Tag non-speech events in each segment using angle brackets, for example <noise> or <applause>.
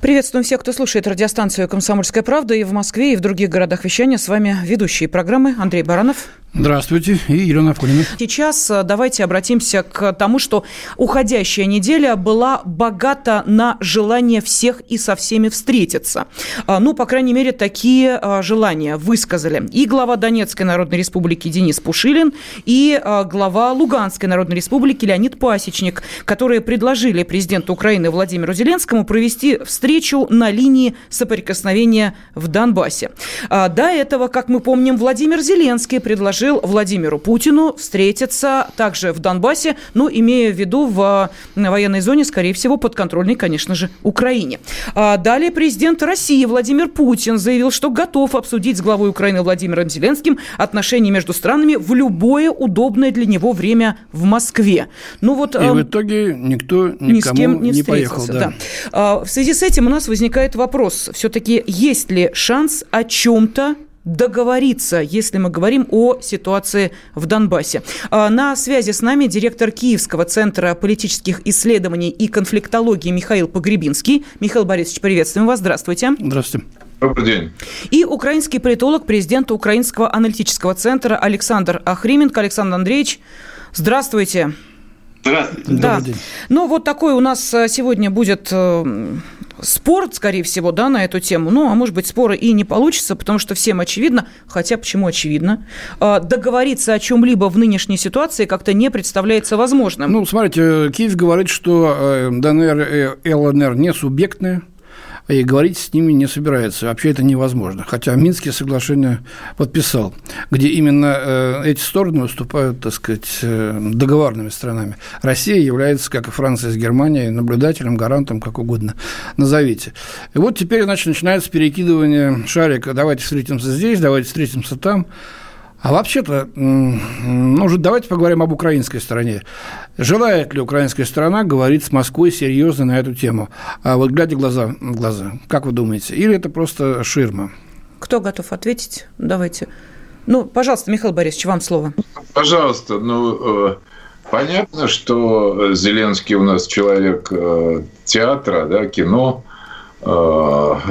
Приветствуем всех, кто слушает радиостанцию «Комсомольская правда» и в Москве, и в других городах вещания. С вами ведущие программы Андрей Баранов. Здравствуйте, и Елена Афонина. Сейчас э, давайте обратимся к тому, что уходящая неделя была богата на желание всех и со всеми встретиться. А, ну, по крайней мере, такие а, желания высказали и глава Донецкой Народной Республики Денис Пушилин, и а, глава Луганской Народной Республики Леонид Пасечник, которые предложили президенту Украины Владимиру Зеленскому провести встречу на линии соприкосновения в Донбассе. До этого, как мы помним, Владимир Зеленский предложил предложил Владимиру Путину встретиться также в Донбассе, ну, имея в виду в военной зоне, скорее всего, подконтрольной, конечно же, Украине. А далее президент России Владимир Путин заявил, что готов обсудить с главой Украины Владимиром Зеленским отношения между странами в любое удобное для него время в Москве. Ну вот, И в эм, итоге никто ни с кем не, не поехал. Да. Да. А, в связи с этим у нас возникает вопрос, все-таки есть ли шанс о чем-то договориться, если мы говорим о ситуации в Донбассе. А, на связи с нами директор Киевского центра политических исследований и конфликтологии Михаил Погребинский. Михаил Борисович, приветствуем вас. Здравствуйте. Здравствуйте. Добрый день. И украинский политолог, президент Украинского аналитического центра Александр Ахрименко. Александр Андреевич, здравствуйте. Здравствуйте. Да. Ну, вот такой у нас э, сегодня будет э, спор, скорее всего, да, на эту тему. Ну, а может быть, спора и не получится, потому что всем очевидно, хотя почему очевидно, э, договориться о чем-либо в нынешней ситуации как-то не представляется возможным. Ну, смотрите, Киев говорит, что ДНР и ЛНР не субъектные, и говорить с ними не собирается. Вообще это невозможно. Хотя Минские соглашения подписал, где именно э, эти стороны выступают, так сказать, э, договорными странами. Россия является, как и Франция с Германией, наблюдателем, гарантом, как угодно назовите. И вот теперь, значит, начинается перекидывание шарика. Давайте встретимся здесь, давайте встретимся там. А вообще-то, ну, уже давайте поговорим об украинской стороне. Желает ли украинская сторона говорить с Москвой серьезно на эту тему? А вот глядя глаза в глаза, как вы думаете? Или это просто ширма? Кто готов ответить? Давайте. Ну, пожалуйста, Михаил Борисович, вам слово. Пожалуйста. Ну, э, понятно, что Зеленский у нас человек э, театра, да, кино, э,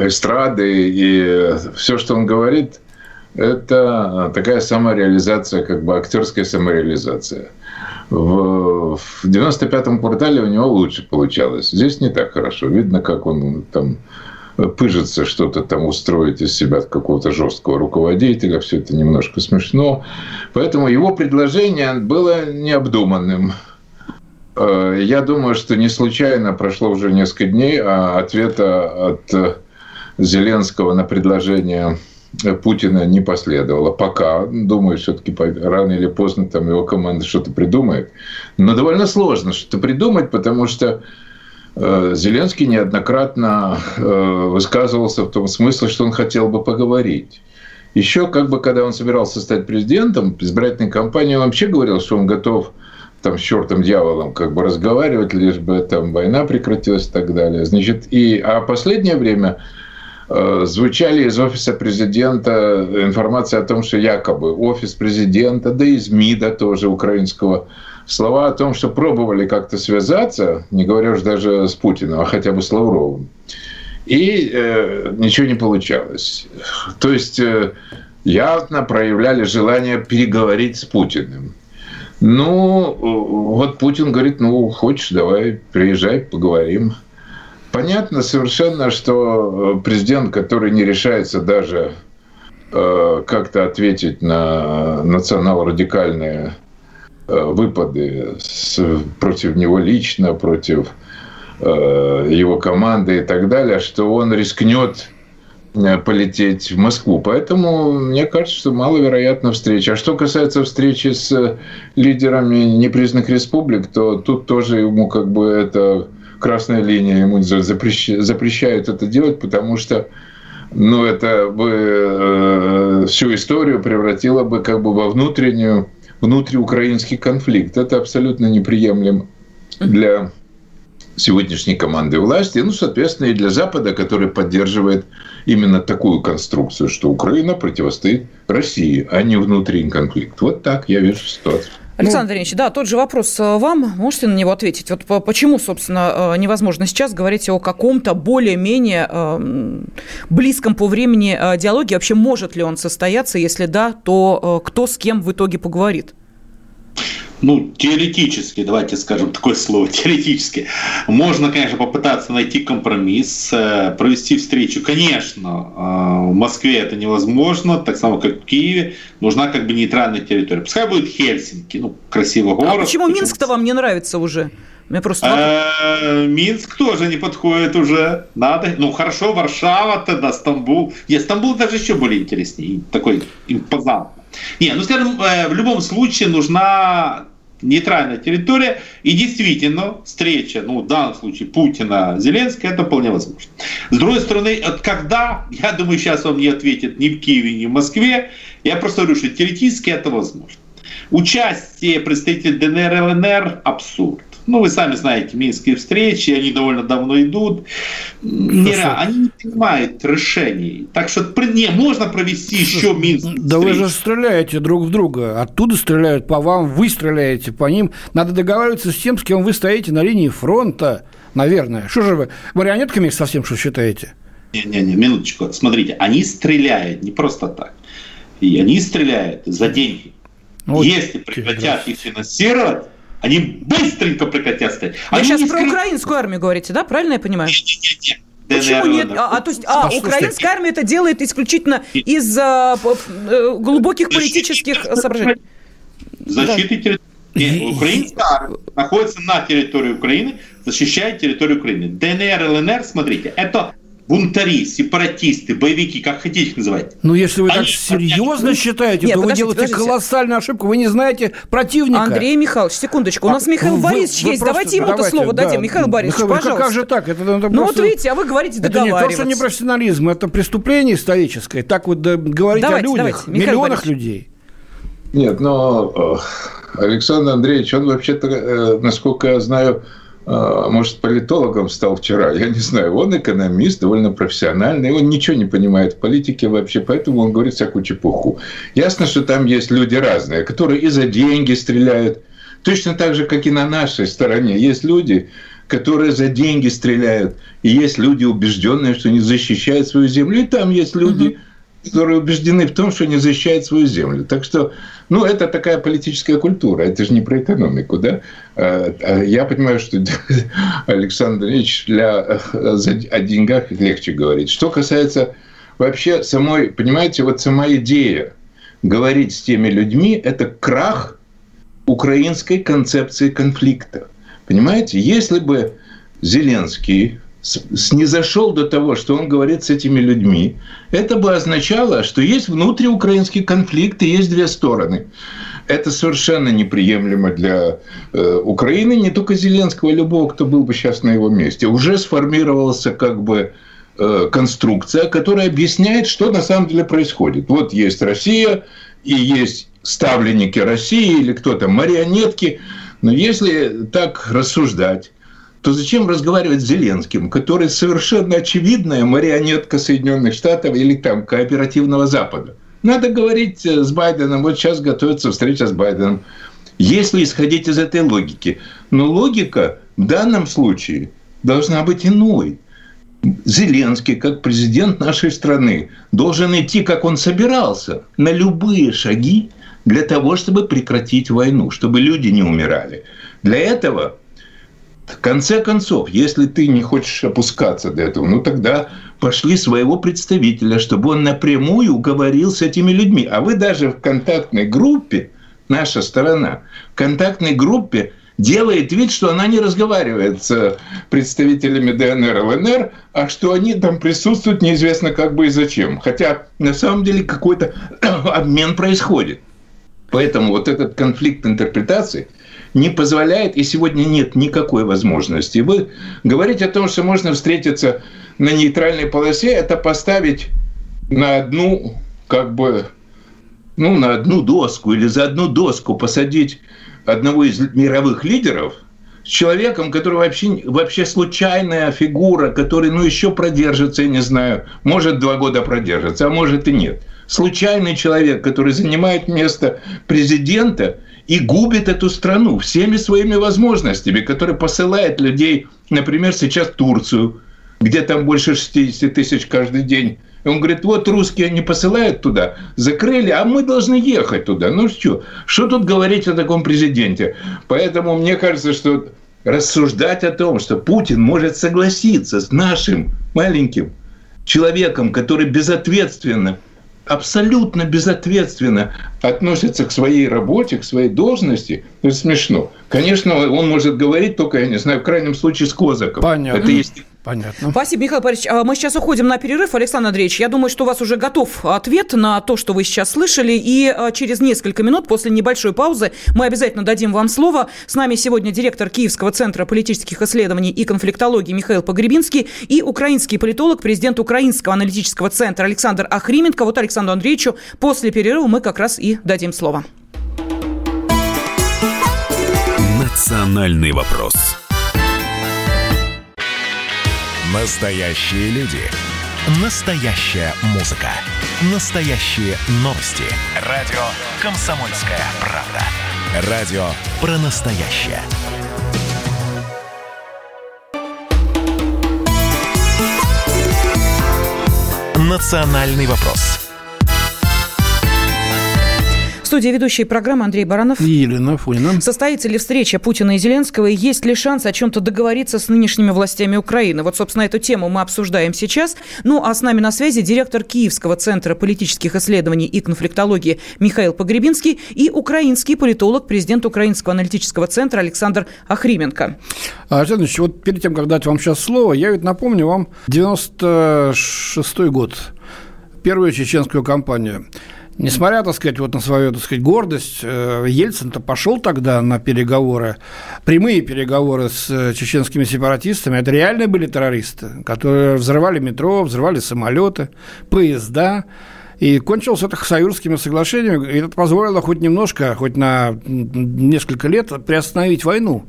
эстрады, и все, что он говорит – это такая самореализация, как бы актерская самореализация. В, в 95-м квартале у него лучше получалось. Здесь не так хорошо. Видно, как он там пыжится что-то там устроить из себя какого-то жесткого руководителя. Все это немножко смешно. Поэтому его предложение было необдуманным. Э, я думаю, что не случайно прошло уже несколько дней, а ответа от Зеленского на предложение Путина не последовало. Пока, думаю, все-таки рано или поздно там его команда что-то придумает. Но довольно сложно что-то придумать, потому что э, Зеленский неоднократно э, высказывался в том смысле, что он хотел бы поговорить. Еще, как бы, когда он собирался стать президентом, избирательной кампании, он вообще говорил, что он готов там с чертом дьяволом как бы разговаривать, лишь бы там война прекратилась и так далее. Значит, и, а последнее время звучали из офиса президента информация о том, что якобы офис президента, да и из МИДа тоже украинского, слова о том, что пробовали как-то связаться, не говоря уж даже с Путиным, а хотя бы с Лавровым. И э, ничего не получалось. То есть э, явно проявляли желание переговорить с Путиным. Ну, вот Путин говорит, ну, хочешь, давай, приезжай, поговорим. Понятно совершенно, что э, президент, который не решается даже э, как-то ответить на национал-радикальные э, выпады против него лично, против его команды и так далее, что он рискнет полететь в Москву. Поэтому мне кажется, что маловероятна встреча. А что касается встречи с лидерами непризнанных республик, то тут тоже ему как бы это красная линия, ему запрещают это делать, потому что ну, это бы э, всю историю превратило бы как бы во внутреннюю, внутриукраинский конфликт. Это абсолютно неприемлемо для сегодняшней команды власти, ну, соответственно, и для Запада, который поддерживает именно такую конструкцию, что Украина противостоит России, а не внутренний конфликт. Вот так я вижу ситуацию. Александр ну, да, тот же вопрос э, вам. Можете на него ответить? Вот почему, собственно, э, невозможно сейчас говорить о каком-то более-менее э, близком по времени диалоге? Вообще, может ли он состояться? Если да, то кто с кем в итоге поговорит? Ну, теоретически, давайте скажем такое слово, <laughs> теоретически, можно, конечно, попытаться найти компромисс, э, провести встречу. Конечно, э, в Москве это невозможно, так само, как в Киеве, нужна как бы нейтральная территория. Пускай будет Хельсинки, ну, красивый город. А почему Минск-то вам не нравится уже? Мне просто э, Минск тоже не подходит уже. Надо. Ну хорошо, Варшава тогда, Стамбул. Нет, Стамбул даже еще более интереснее. Такой импозантный. Не, ну скажем, в любом случае нужна нейтральная территория. И действительно, встреча, ну, в данном случае Путина, Зеленского, это вполне возможно. С другой стороны, когда, я думаю, сейчас он не ответит ни в Киеве, ни в Москве, я просто говорю, что теоретически это возможно. Участие представителей ДНР и ЛНР – абсурд. Ну, вы сами знаете, минские встречи, они довольно давно идут. Не, они не принимают решений. Так что не, можно провести еще минские Да встречи. вы же стреляете друг в друга. Оттуда стреляют по вам, вы стреляете по ним. Надо договариваться с тем, с кем вы стоите на линии фронта, наверное. Что же вы, марионетками совсем что считаете? Не-не-не, минуточку. Смотрите, они стреляют не просто так. И они стреляют за деньги. Вот Если прекратят их финансировать, они быстренько прекратят стоять. Вы сейчас про скры... украинскую армию говорите, да? Правильно я понимаю? Нет, нет, нет. Почему нет? А, а, то есть, а, украинская армия это делает исключительно из а, э, глубоких политических соображений. Защиты да. территории. Украинская армия находится на территории Украины, защищает территорию Украины. ДНР, ЛНР, смотрите, это бунтари, сепаратисты, боевики, как хотите их называть. Ну, если вы Они так серьезно считаете, Нет, то вы делаете подождите. колоссальную ошибку. Вы не знаете противника. Андрей Михайлович, секундочку. У нас а, Михаил вы, Борисович вы есть. Просто, давайте ему это слово да, дадим. Михаил Борисович, Михаил, пожалуйста. Как же так? Это, это ну, просто... вот видите, а вы говорите договариваться. Это не то, что не профессионализм, это преступление историческое. Так вот да, говорить давайте, о людях, давайте, миллионах людей. Нет, но э, Александр Андреевич, он вообще-то, э, насколько я знаю, а, может, политологом стал вчера, я не знаю. Он экономист, довольно профессиональный, он ничего не понимает в политике вообще, поэтому он говорит всякую чепуху. Ясно, что там есть люди разные, которые и за деньги стреляют, точно так же, как и на нашей стороне. Есть люди, которые за деньги стреляют, и есть люди убежденные, что они защищают свою землю, и там есть люди, угу которые убеждены в том, что они защищают свою землю. Так что, ну, это такая политическая культура, это же не про экономику, да? А, а я понимаю, что <laughs> Александр Ильич для, о деньгах легче говорить. Что касается вообще самой, понимаете, вот сама идея говорить с теми людьми – это крах украинской концепции конфликта. Понимаете, если бы Зеленский снизошел до того, что он говорит с этими людьми, это бы означало, что есть внутриукраинский конфликт и есть две стороны. Это совершенно неприемлемо для э, Украины, не только Зеленского, любого, кто был бы сейчас на его месте. Уже сформировался как бы э, конструкция, которая объясняет, что на самом деле происходит. Вот есть Россия, и есть ставленники России или кто-то марионетки. Но если так рассуждать, то зачем разговаривать с Зеленским, который совершенно очевидная марионетка Соединенных Штатов или там кооперативного Запада? Надо говорить э, с Байденом. Вот сейчас готовится встреча с Байденом. Если исходить из этой логики. Но логика в данном случае должна быть иной. Зеленский, как президент нашей страны, должен идти, как он собирался, на любые шаги для того, чтобы прекратить войну, чтобы люди не умирали. Для этого в конце концов, если ты не хочешь опускаться до этого, ну тогда пошли своего представителя, чтобы он напрямую говорил с этими людьми. А вы даже в контактной группе, наша сторона, в контактной группе делает вид, что она не разговаривает с представителями ДНР, ЛНР, а что они там присутствуют неизвестно как бы и зачем. Хотя на самом деле какой-то <clears throat> обмен происходит. Поэтому вот этот конфликт интерпретаций – не позволяет, и сегодня нет никакой возможности. Вы говорите о том, что можно встретиться на нейтральной полосе, это поставить на одну, как бы, ну, на одну доску или за одну доску посадить одного из мировых лидеров с человеком, который вообще, вообще случайная фигура, который, ну, еще продержится, я не знаю, может, два года продержится, а может и нет. Случайный человек, который занимает место президента и губит эту страну всеми своими возможностями, который посылает людей, например, сейчас Турцию, где там больше 60 тысяч каждый день и он говорит, вот русские не посылают туда, закрыли, а мы должны ехать туда. Ну что, что тут говорить о таком президенте? Поэтому мне кажется, что рассуждать о том, что Путин может согласиться с нашим маленьким человеком, который безответственно, абсолютно безответственно относится к своей работе, к своей должности, это смешно. Конечно, он может говорить только, я не знаю, в крайнем случае с Козаком. Понятно. Это есть Понятно. Спасибо, Михаил Борисович. А мы сейчас уходим на перерыв. Александр Андреевич, я думаю, что у вас уже готов ответ на то, что вы сейчас слышали. И а, через несколько минут, после небольшой паузы, мы обязательно дадим вам слово. С нами сегодня директор Киевского центра политических исследований и конфликтологии Михаил Погребинский и украинский политолог, президент Украинского аналитического центра Александр Ахрименко. Вот Александру Андреевичу после перерыва мы как раз и дадим слово. Национальный вопрос. Настоящие люди. Настоящая музыка. Настоящие новости. Радио «Комсомольская правда». Радио про настоящее. «Национальный вопрос» студии ведущие программы Андрей Баранов. И Елена Фонина. Состоится ли встреча Путина и Зеленского? И есть ли шанс о чем-то договориться с нынешними властями Украины? Вот, собственно, эту тему мы обсуждаем сейчас. Ну, а с нами на связи директор Киевского центра политических исследований и конфликтологии Михаил Погребинский и украинский политолог, президент Украинского аналитического центра Александр Ахрименко. Александр Ильич, вот перед тем, как дать вам сейчас слово, я ведь напомню вам 96 год, первую чеченскую кампанию. Несмотря, так сказать, вот на свою, так сказать, гордость, э, Ельцин-то пошел тогда на переговоры, прямые переговоры с э, чеченскими сепаратистами. Это реально были террористы, которые взрывали метро, взрывали самолеты, поезда. И кончилось это Хасавюрскими соглашениями, и это позволило хоть немножко, хоть на несколько лет приостановить войну.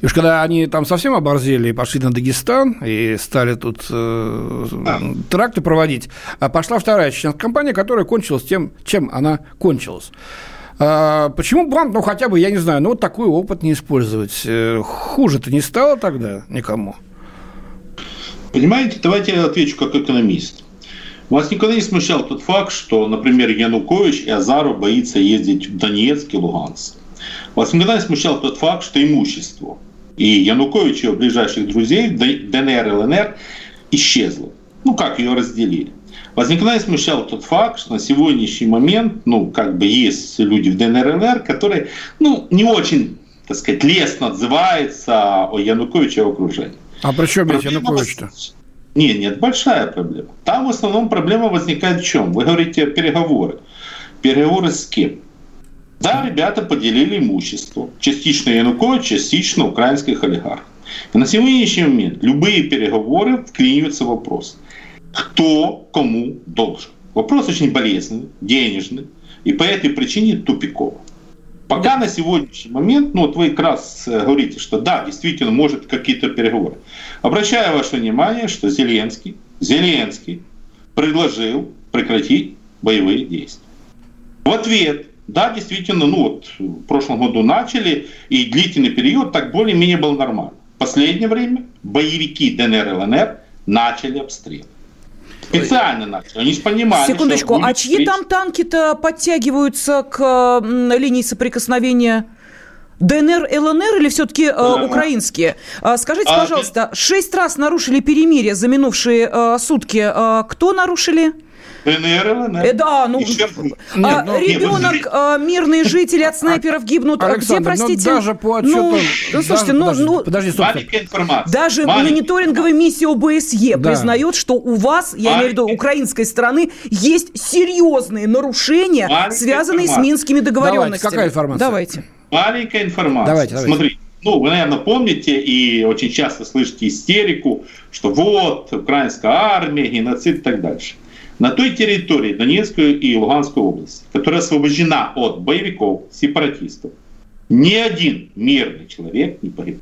И уж когда они там совсем оборзели и пошли на Дагестан, и стали тут э, тракты проводить, а пошла вторая чеченская компания, которая кончилась тем, чем она кончилась. А почему бы вам, ну, хотя бы, я не знаю, ну, вот такой опыт не использовать? Э, хуже-то не стало тогда никому? Понимаете, давайте я отвечу как экономист. Вас никогда не смущал тот факт, что, например, Янукович и Азаров боится ездить в Донецк и Луганск. Вас никогда не смущал тот факт, что имущество и Янукович и его ближайших друзей, ДНР и ЛНР, исчезло. Ну, как ее разделили. Вас никогда не смущал тот факт, что на сегодняшний момент, ну, как бы есть люди в ДНР и ЛНР, которые, ну, не очень, так сказать, лестно отзываются о Януковиче и окружении. А при чем здесь Янукович-то? Нет, нет, большая проблема. Там в основном проблема возникает в чем? Вы говорите переговоры. Переговоры с кем? Да, ребята поделили имущество. Частично Янукович, частично украинских олигархов. И на сегодняшний момент любые переговоры вклиниваются в вопрос, кто кому должен. Вопрос очень болезненный, денежный, и по этой причине тупиковый. Пока на сегодняшний момент, ну вот вы как раз э, говорите, что да, действительно, может какие-то переговоры. Обращаю ваше внимание, что Зеленский, Зеленский предложил прекратить боевые действия. В ответ да, действительно, ну вот в прошлом году начали, и длительный период так более-менее был нормально. В последнее время боевики ДНР и ЛНР начали обстрел. Специально начали. Они понимали, Секундочку, а чьи встреч... там танки-то подтягиваются к линии соприкосновения? ДНР, ЛНР или все-таки э, украинские? А, скажите, а, пожалуйста, шесть раз нарушили перемирие за минувшие э, сутки. Э, кто нарушили? ДНР, ЛНР. Э, да, ну, Еще... а, ну, ребенок, нет, а, мирные жители от снайперов гибнут. А Александр, Где, ну, простите? Ну, даже по отчетам... Ну, ну слушайте, ну, подожди, ну... Подожди, Маленькая информация. Даже Маленькая. мониторинговая миссия ОБСЕ да. признает, что у вас, я имею в виду украинской страны, есть серьезные нарушения, Маленькая связанные информация. с минскими договоренностями. Давайте, какая информация? Давайте. Маленькая информация. Давайте, давайте. Смотрите. Ну, вы, наверное, помните и очень часто слышите истерику, что вот, украинская армия, геноцид и так дальше. На той территории Донецкой и Луганской области, которая освобождена от боевиков, сепаратистов, ни один мирный человек не погиб.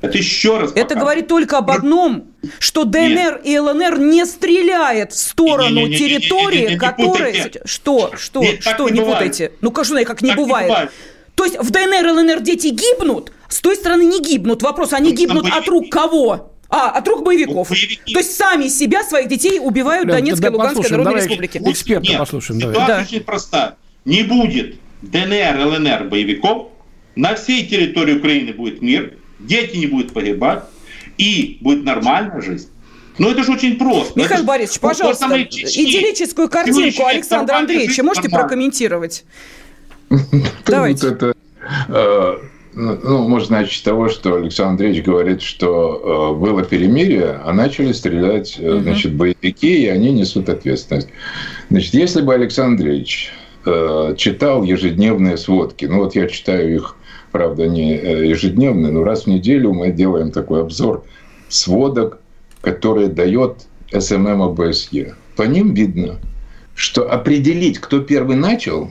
Это еще раз. Это показывает. говорит только об одном, что ДНР Нет. и ЛНР не стреляет в сторону не, не, территории, не, которая... Что? Что? Нет, что? Не, не путайте. Ну, конечно, как не так бывает. не бывает. То есть в ДНР и ЛНР дети гибнут, с той стороны не гибнут. Вопрос, они гибнут от рук кого? А, от рук боевиков. Боевики. То есть сами себя, своих детей убивают Лен, Донецкой и Луганской Народной Республики. Эксперта Нет, послушаем. Ситуация давай. очень проста. Не будет ДНР, ЛНР боевиков, на всей территории Украины будет мир, дети не будут погибать, и будет нормальная жизнь. Ну, это же очень просто. Михаил это Борисович, пожалуйста, идиллическую картинку Александра Андреевича можете прокомментировать? <laughs> Давайте. Это, э, ну, ну, можно начать с того, что Александр Андреевич говорит, что э, было перемирие, а начали стрелять угу. значит, боевики, и они несут ответственность. Значит, если бы Александр Андреевич читал ежедневные сводки, ну вот я читаю их правда, не э, ежедневный, но раз в неделю мы делаем такой обзор сводок, который дает СММ ОБСЕ. По ним видно, что определить, кто первый начал,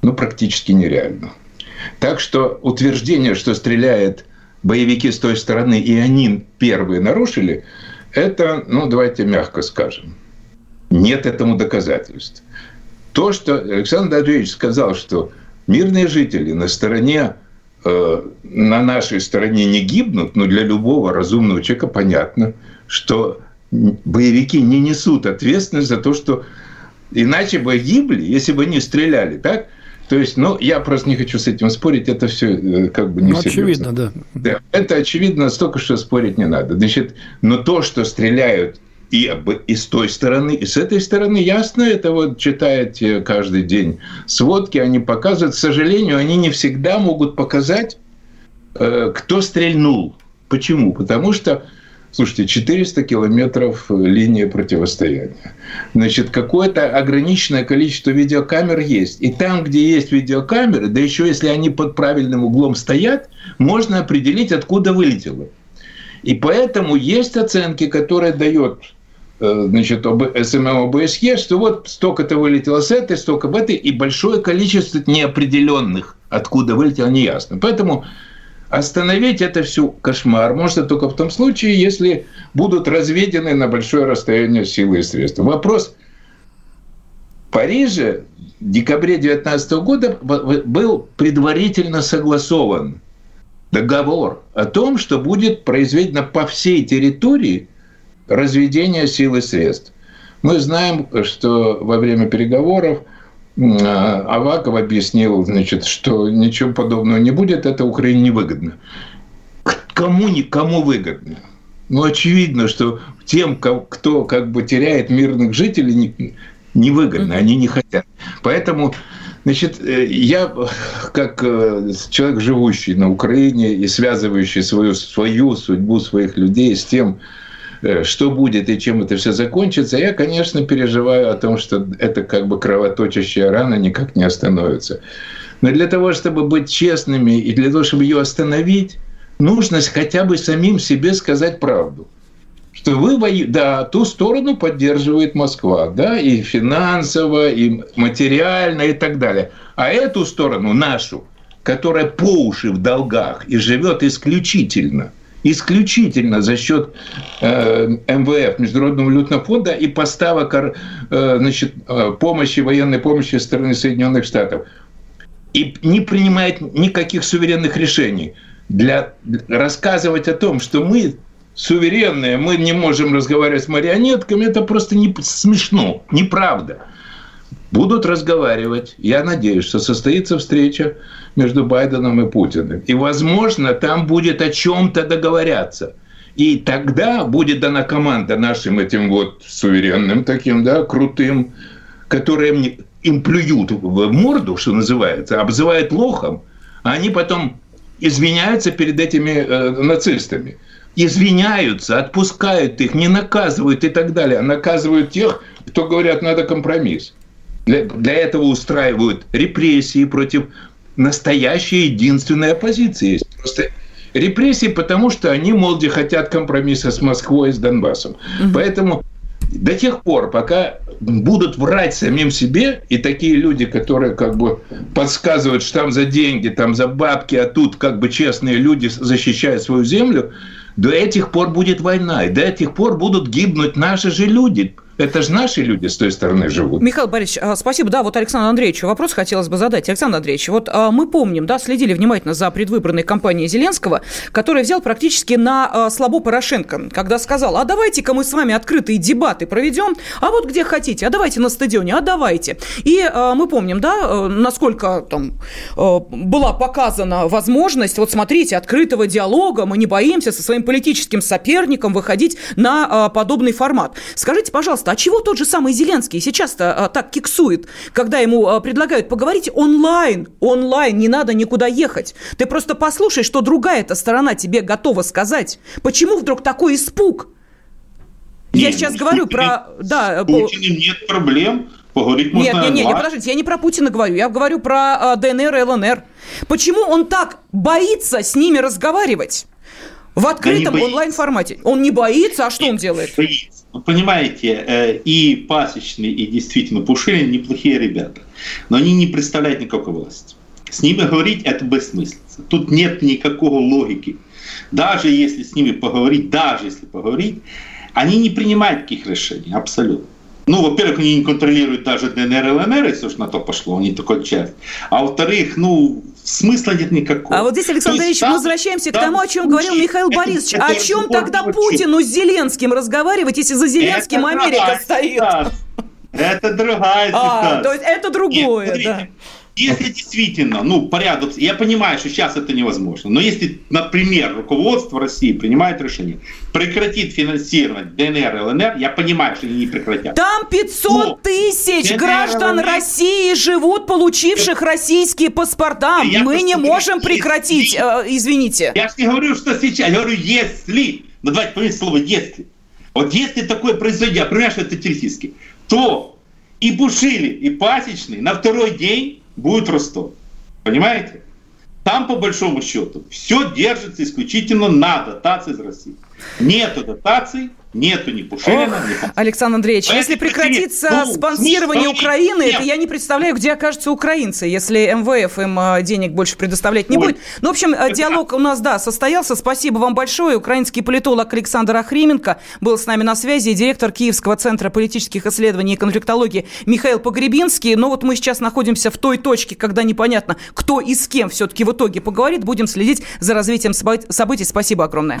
ну, практически нереально. Так что утверждение, что стреляет боевики с той стороны, и они первые нарушили, это, ну, давайте мягко скажем, нет этому доказательств. То, что Александр Андреевич сказал, что Мирные жители на стороне э, на нашей стороне не гибнут, но для любого разумного человека понятно, что боевики не несут ответственность за то, что иначе бы гибли, если бы не стреляли, так? То есть, ну, я просто не хочу с этим спорить, это все э, как бы не ну, очевидно, да. да. Это очевидно настолько, что спорить не надо. Значит, но то, что стреляют и, и с той стороны, и с этой стороны ясно, это вот читаете каждый день сводки, они показывают, к сожалению, они не всегда могут показать, э, кто стрельнул. Почему? Потому что Слушайте, 400 километров линии противостояния. Значит, какое-то ограниченное количество видеокамер есть. И там, где есть видеокамеры, да еще если они под правильным углом стоят, можно определить, откуда вылетело. И поэтому есть оценки, которые дает Э, значит, об СММ ОБСЕ, что вот столько-то вылетело с этой, столько в этой, и большое количество неопределенных, откуда вылетело, неясно. Поэтому остановить это все кошмар можно только в том случае, если будут разведены на большое расстояние силы и средства. Вопрос в Париже в декабре 2019 года был предварительно согласован договор о том, что будет произведено по всей территории разведения сил и средств. Мы знаем, что во время переговоров Аваков объяснил, значит, что ничего подобного не будет, это Украине невыгодно. Кому, кому выгодно? Ну, очевидно, что тем, кто как бы теряет мирных жителей, невыгодно, они не хотят. Поэтому Значит, э, я как э, человек, живущий на Украине и связывающий свою, свою судьбу своих людей с тем, что будет и чем это все закончится, я, конечно, переживаю о том, что это как бы кровоточащая рана никак не остановится. Но для того, чтобы быть честными и для того, чтобы ее остановить, нужно хотя бы самим себе сказать правду. Что вы, вои... да, ту сторону поддерживает Москва, да, и финансово, и материально, и так далее. А эту сторону, нашу, которая по уши в долгах и живет исключительно – исключительно за счет э, МВФ, Международного валютного фонда и поставок э, значит, э, помощи, военной помощи со стороны Соединенных Штатов. И не принимает никаких суверенных решений. Для рассказывать о том, что мы суверенные, мы не можем разговаривать с марионетками, это просто не смешно, неправда будут разговаривать. Я надеюсь, что состоится встреча между Байденом и Путиным. И, возможно, там будет о чем-то договоряться. И тогда будет дана команда нашим этим вот суверенным таким, да, крутым, которые им плюют в морду, что называется, обзывают лохом, а они потом извиняются перед этими э, нацистами. Извиняются, отпускают их, не наказывают и так далее, а наказывают тех, кто говорят, надо компромисс. Для, для этого устраивают репрессии против настоящей единственной оппозиции. Есть просто репрессии, потому что они, мол, хотят компромисса с Москвой и с Донбассом. Угу. Поэтому до тех пор, пока будут врать самим себе, и такие люди, которые как бы подсказывают, что там за деньги, там за бабки, а тут как бы честные люди защищают свою землю, до этих пор будет война, и до этих пор будут гибнуть наши же люди. Это же наши люди с той стороны живут. Михаил Борисович, а, спасибо. Да, вот Александру Андреевичу вопрос хотелось бы задать. Александр Андреевич, вот а, мы помним, да, следили внимательно за предвыборной кампанией Зеленского, который взял практически на а, слабо Порошенко, когда сказал, а давайте-ка мы с вами открытые дебаты проведем, а вот где хотите, а давайте на стадионе, а давайте. И мы помним, да, насколько там была показана возможность, вот смотрите, открытого диалога, мы не боимся со своим политическим соперником выходить на подобный формат. Скажите, пожалуйста, пожалуйста, а чего тот же самый Зеленский сейчас-то а, так киксует, когда ему а, предлагают поговорить онлайн? Онлайн, не надо никуда ехать. Ты просто послушай, что другая эта сторона тебе готова сказать. Почему вдруг такой испуг? Я сейчас ну, говорю про... Да, Путиным нет проблем. Поговорить нет, нет, нет, нет, подождите, я не про Путина говорю, я говорю про а, ДНР и ЛНР. Почему он так боится с ними разговаривать? В открытом да онлайн-формате. Он не боится, а что он делает? Боится. Понимаете, э, и Пасечный, и действительно Пушилин неплохие ребята, но они не представляют никакой власти. С ними говорить это бессмыслица. Тут нет никакого логики. Даже если с ними поговорить, даже если поговорить, они не принимают таких решений, абсолютно. Ну, во-первых, они не контролируют даже ДНР и ЛНР, если уж на то пошло, они такой часть. А во-вторых, ну, смысла нет никакого. А вот здесь, Александр Ильич, мы возвращаемся к тому, о чем говорил Михаил Борисович. о чем тогда Путину с Зеленским разговаривать, если за Зеленским это Америка стоит? Это другая ситуация. А, то есть это другое, Нет, да. Если действительно, ну, порядок, я понимаю, что сейчас это невозможно, но если, например, руководство России принимает решение прекратить финансировать ДНР ЛНР, я понимаю, что они не прекратят. Там 500 но тысяч ДНР, граждан ЛНР... России живут, получивших российские паспорта. Я Мы не можем прекратить, если... э, извините. Я же не говорю, что сейчас, я говорю, если. Ну, давайте поменять слово «если». Вот если такое произойдет, я понимаю, что это теоретически, то и Бушили, и Пасечный на второй день будет Ростов. Понимаете? Там, по большому счету, все держится исключительно на дотации из России. Нету дотаций, Нету ни Пушилина, Ох, ни Александр Андреевич, Поэтому если прекратится ну, спонсирование Украины, нет. это я не представляю, где окажутся украинцы, если МВФ им а, денег больше предоставлять не Ой. будет. Ну, в общем, это диалог у нас, да, состоялся. Спасибо вам большое. Украинский политолог Александр Ахрименко был с нами на связи, директор Киевского центра политических исследований и конфликтологии Михаил Погребинский. Ну, вот мы сейчас находимся в той точке, когда непонятно, кто и с кем все-таки в итоге поговорит. Будем следить за развитием событий. Спасибо огромное.